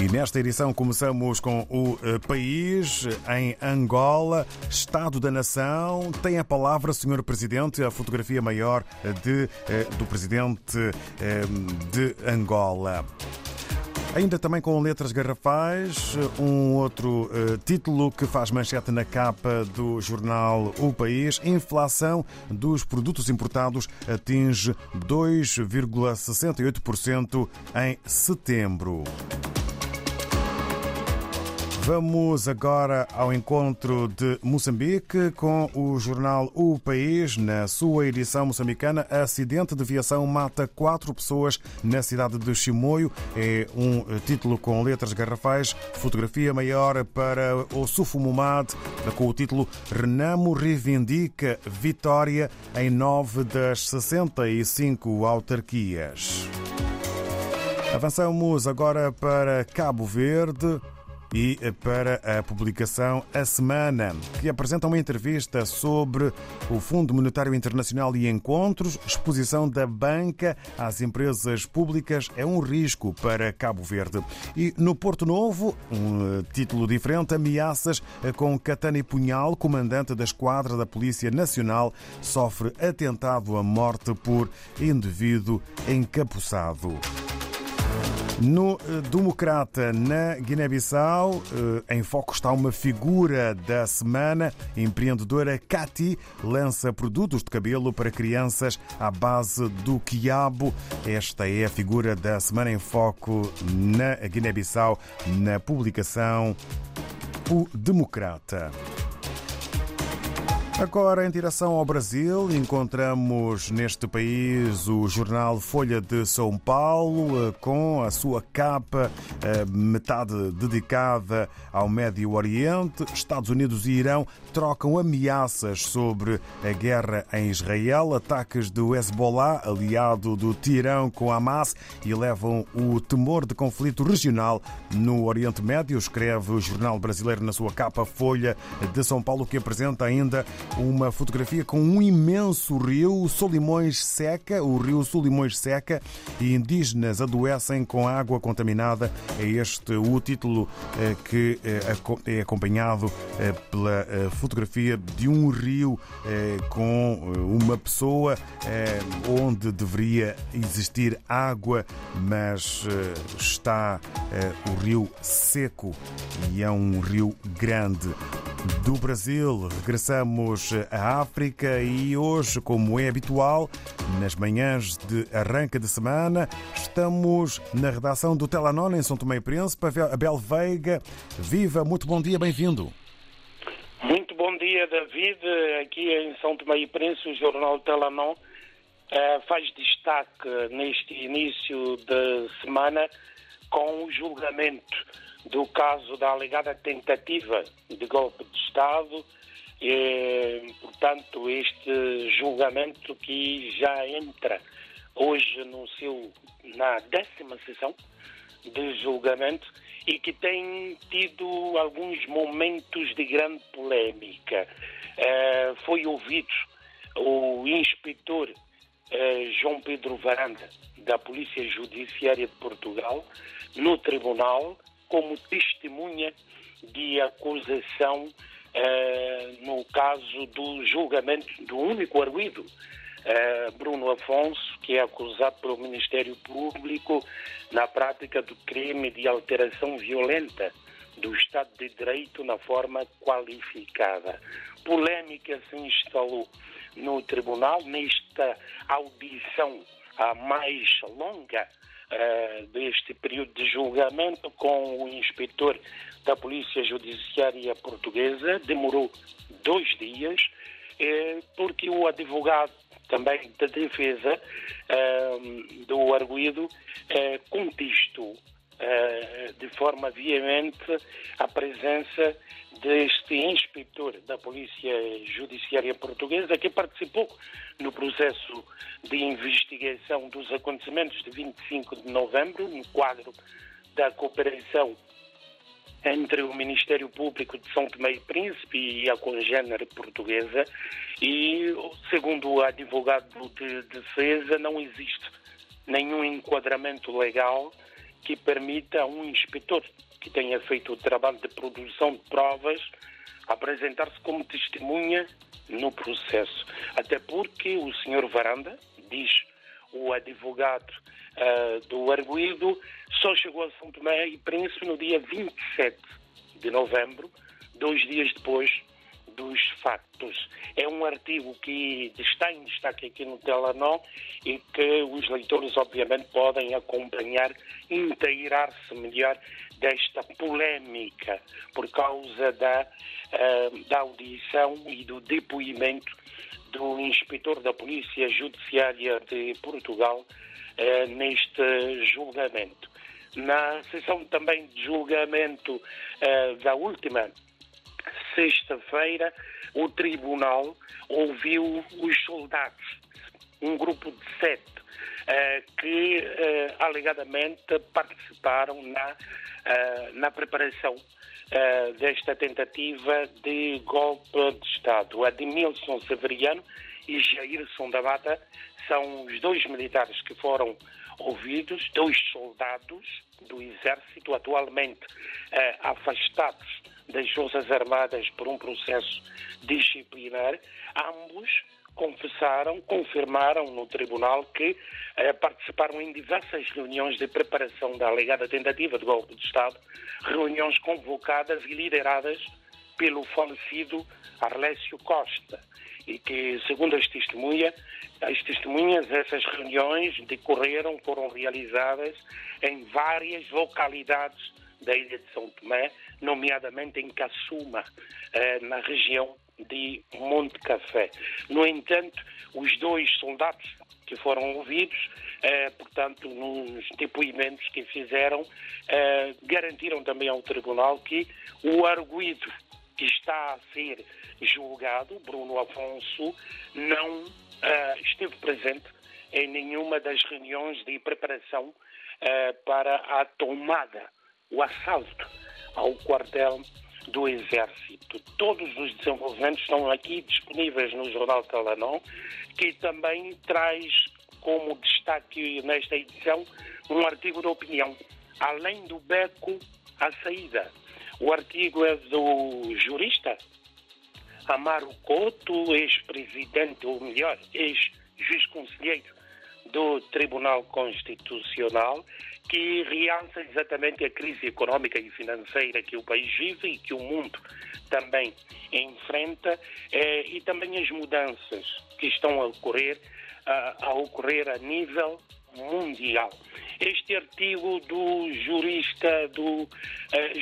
E nesta edição começamos com o eh, país em Angola, Estado da Nação. Tem a palavra, Sr. Presidente, a fotografia maior de, eh, do Presidente eh, de Angola. Ainda também com letras garrafais, um outro uh, título que faz manchete na capa do jornal O País: Inflação dos produtos importados atinge 2,68% em setembro. Vamos agora ao encontro de Moçambique com o jornal O País. Na sua edição moçambicana, acidente de viação mata quatro pessoas na cidade de Chimoio. É um título com letras garrafais. Fotografia maior para o Sufumumad com o título Renamo reivindica vitória em nove das 65 autarquias. Avançamos agora para Cabo Verde e para a publicação A Semana, que apresenta uma entrevista sobre o Fundo Monetário Internacional e encontros, exposição da banca às empresas públicas é um risco para Cabo Verde. E no Porto Novo, um título diferente, ameaças com Catana e Punhal, comandante da esquadra da Polícia Nacional, sofre atentado à morte por indivíduo encapuçado. No Democrata, na Guiné-Bissau, em foco está uma figura da semana. A empreendedora Cati lança produtos de cabelo para crianças à base do quiabo. Esta é a figura da semana em foco na Guiné-Bissau, na publicação O Democrata. Agora, em direção ao Brasil, encontramos neste país o jornal Folha de São Paulo, com a sua capa, metade dedicada ao Médio Oriente. Estados Unidos e Irão trocam ameaças sobre a guerra em Israel, ataques do Hezbollah, aliado do Tirão com Hamas, e levam o temor de conflito regional no Oriente Médio, escreve o jornal brasileiro na sua capa Folha de São Paulo, que apresenta ainda uma fotografia com um imenso rio, Solimões seca, o rio Solimões seca, e indígenas adoecem com água contaminada. É este o título que é acompanhado pela fotografia de um rio com uma pessoa onde deveria existir água, mas está o rio seco e é um rio grande. Do Brasil, regressamos à África e hoje, como é habitual, nas manhãs de arranque de semana, estamos na redação do Telanon em São Tomé e Príncipe. Abel Veiga, viva, muito bom dia, bem-vindo. Muito bom dia, David. Aqui em São Tomé e Príncipe, o jornal Telanon faz destaque neste início de semana com o julgamento do caso da alegada tentativa de golpe de Estado. E, portanto, este julgamento que já entra hoje no seu, na décima sessão de julgamento e que tem tido alguns momentos de grande polémica. Uh, foi ouvido o inspetor uh, João Pedro Varanda, da Polícia Judiciária de Portugal, no tribunal, como testemunha de acusação uh, no caso do julgamento do único arguído, uh, Bruno Afonso, que é acusado pelo Ministério Público na prática do crime de alteração violenta do Estado de Direito na forma qualificada. Polêmica se instalou no tribunal nesta audição a mais longa Uh, deste período de julgamento com o inspetor da Polícia Judiciária Portuguesa. Demorou dois dias, eh, porque o advogado também da defesa uh, do arguído uh, contestou de forma veemente a presença deste inspetor da Polícia Judiciária Portuguesa que participou no processo de investigação dos acontecimentos de 25 de novembro, no quadro da cooperação entre o Ministério Público de São Tomé e Príncipe e a congênere portuguesa. E, segundo o advogado de defesa, não existe nenhum enquadramento legal que permita a um inspetor que tenha feito o trabalho de produção de provas apresentar-se como testemunha no processo. Até porque o senhor Varanda, diz o advogado uh, do arguído, só chegou a São Tomé e Príncipe no dia 27 de novembro, dois dias depois dos factos. É um artigo que está em destaque aqui no Telenor e que os leitores, obviamente, podem acompanhar inteirar-se melhor desta polémica por causa da, uh, da audição e do depoimento do inspetor da Polícia Judiciária de Portugal uh, neste julgamento. Na sessão também de julgamento uh, da última sexta-feira, o tribunal ouviu os soldados, um grupo de sete, uh, que uh, alegadamente participaram na, uh, na preparação desta tentativa de golpe de Estado. Admilson Severiano e Jairson da Mata são os dois militares que foram ouvidos, dois soldados do Exército, atualmente afastados das Forças Armadas por um processo disciplinar, ambos confessaram, confirmaram no tribunal que eh, participaram em diversas reuniões de preparação da alegada tentativa de golpe de Estado, reuniões convocadas e lideradas pelo falecido Arlésio Costa, e que, segundo as testemunhas, as testemunhas, essas reuniões decorreram, foram realizadas em várias localidades da ilha de São Tomé, nomeadamente em Cassuma, eh, na região de Monte Café. No entanto, os dois soldados que foram ouvidos, eh, portanto, nos depoimentos que fizeram, eh, garantiram também ao tribunal que o arguído que está a ser julgado, Bruno Afonso, não esteve presente em nenhuma das reuniões de preparação para a tomada o assalto ao quartel do Exército. Todos os desenvolvimentos estão aqui disponíveis no Jornal Talanon, que também traz como destaque nesta edição um artigo de opinião. Além do beco à saída. O artigo é do jurista? Amaro Couto, ex-presidente, ou melhor, ex-juiz conselheiro do Tribunal Constitucional, que realça exatamente a crise económica e financeira que o país vive e que o mundo também enfrenta eh, e também as mudanças que estão a ocorrer, a, a ocorrer a nível mundial. Este artigo do jurista do uh,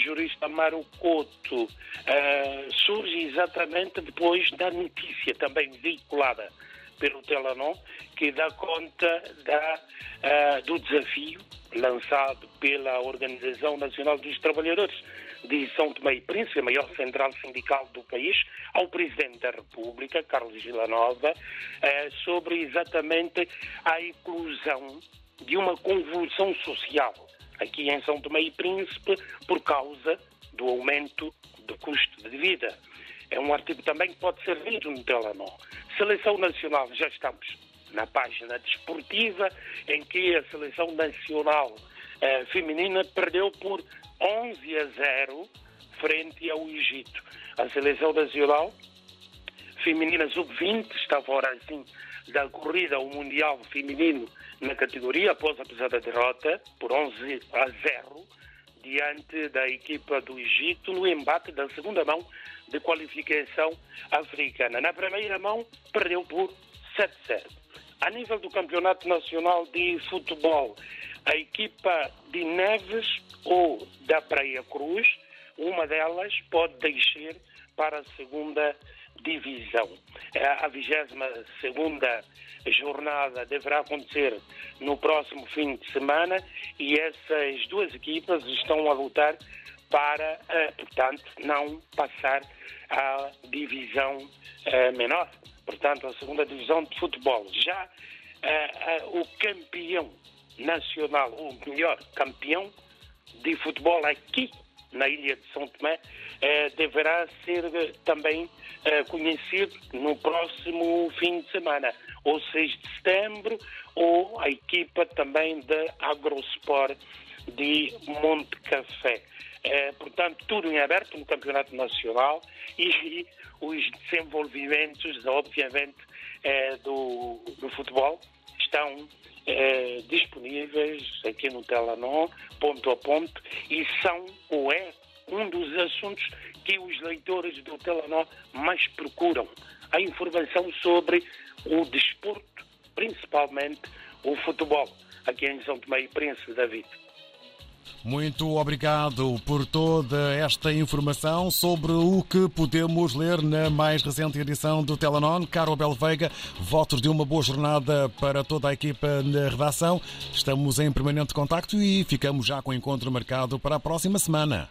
jurista Maru Couto uh, surge exatamente depois da notícia também vinculada pelo Telanon, que dá conta da, uh, do desafio lançado pela Organização Nacional dos Trabalhadores de São Tomé e Príncipe, a maior central sindical do país, ao Presidente da República, Carlos Villanova, uh, sobre exatamente a inclusão de uma convulsão social aqui em São Tomé e Príncipe por causa do aumento do custo de vida. É um artigo também que pode ser lido no Telenor. Seleção Nacional, já estamos na página desportiva, em que a Seleção Nacional Feminina perdeu por 11 a 0 frente ao Egito. A Seleção Nacional Feminina Sub-20 está fora, assim, da corrida ao Mundial Feminino na categoria, após a pesada derrota por 11 a 0 diante da equipa do Egito no embate da segunda mão de qualificação africana. Na primeira mão, perdeu por 7-0. A nível do Campeonato Nacional de Futebol, a equipa de Neves ou da Praia Cruz, uma delas pode descer para a segunda divisão. A 22 segunda jornada deverá acontecer no próximo fim de semana e essas duas equipas estão a lutar para, eh, portanto, não passar à divisão eh, menor, portanto, a segunda divisão de futebol. Já eh, o campeão nacional, o melhor campeão de futebol aqui na ilha de São Tomé, eh, deverá ser eh, também eh, conhecido no próximo fim de semana, ou 6 de setembro, ou a equipa também da Agrosport de Monte Café. portanto, tudo em aberto no Campeonato Nacional e, os desenvolvimentos, obviamente, do, do futebol estão eh, disponíveis aqui no Telenor, ponto a ponto, e são ou é um dos assuntos que os leitores do Telenor mais procuram. A informação sobre o desporto, principalmente o futebol, aqui em São Tomé e Príncipe, David. Muito obrigado por toda esta informação sobre o que podemos ler na mais recente edição do Telenon. Caro Abel Veiga, votos de uma boa jornada para toda a equipa na redação. Estamos em permanente contacto e ficamos já com o encontro marcado para a próxima semana.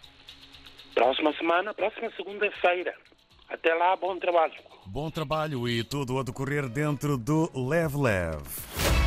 Próxima semana, próxima segunda-feira. Até lá, bom trabalho. Bom trabalho e tudo a decorrer dentro do Leve Leve.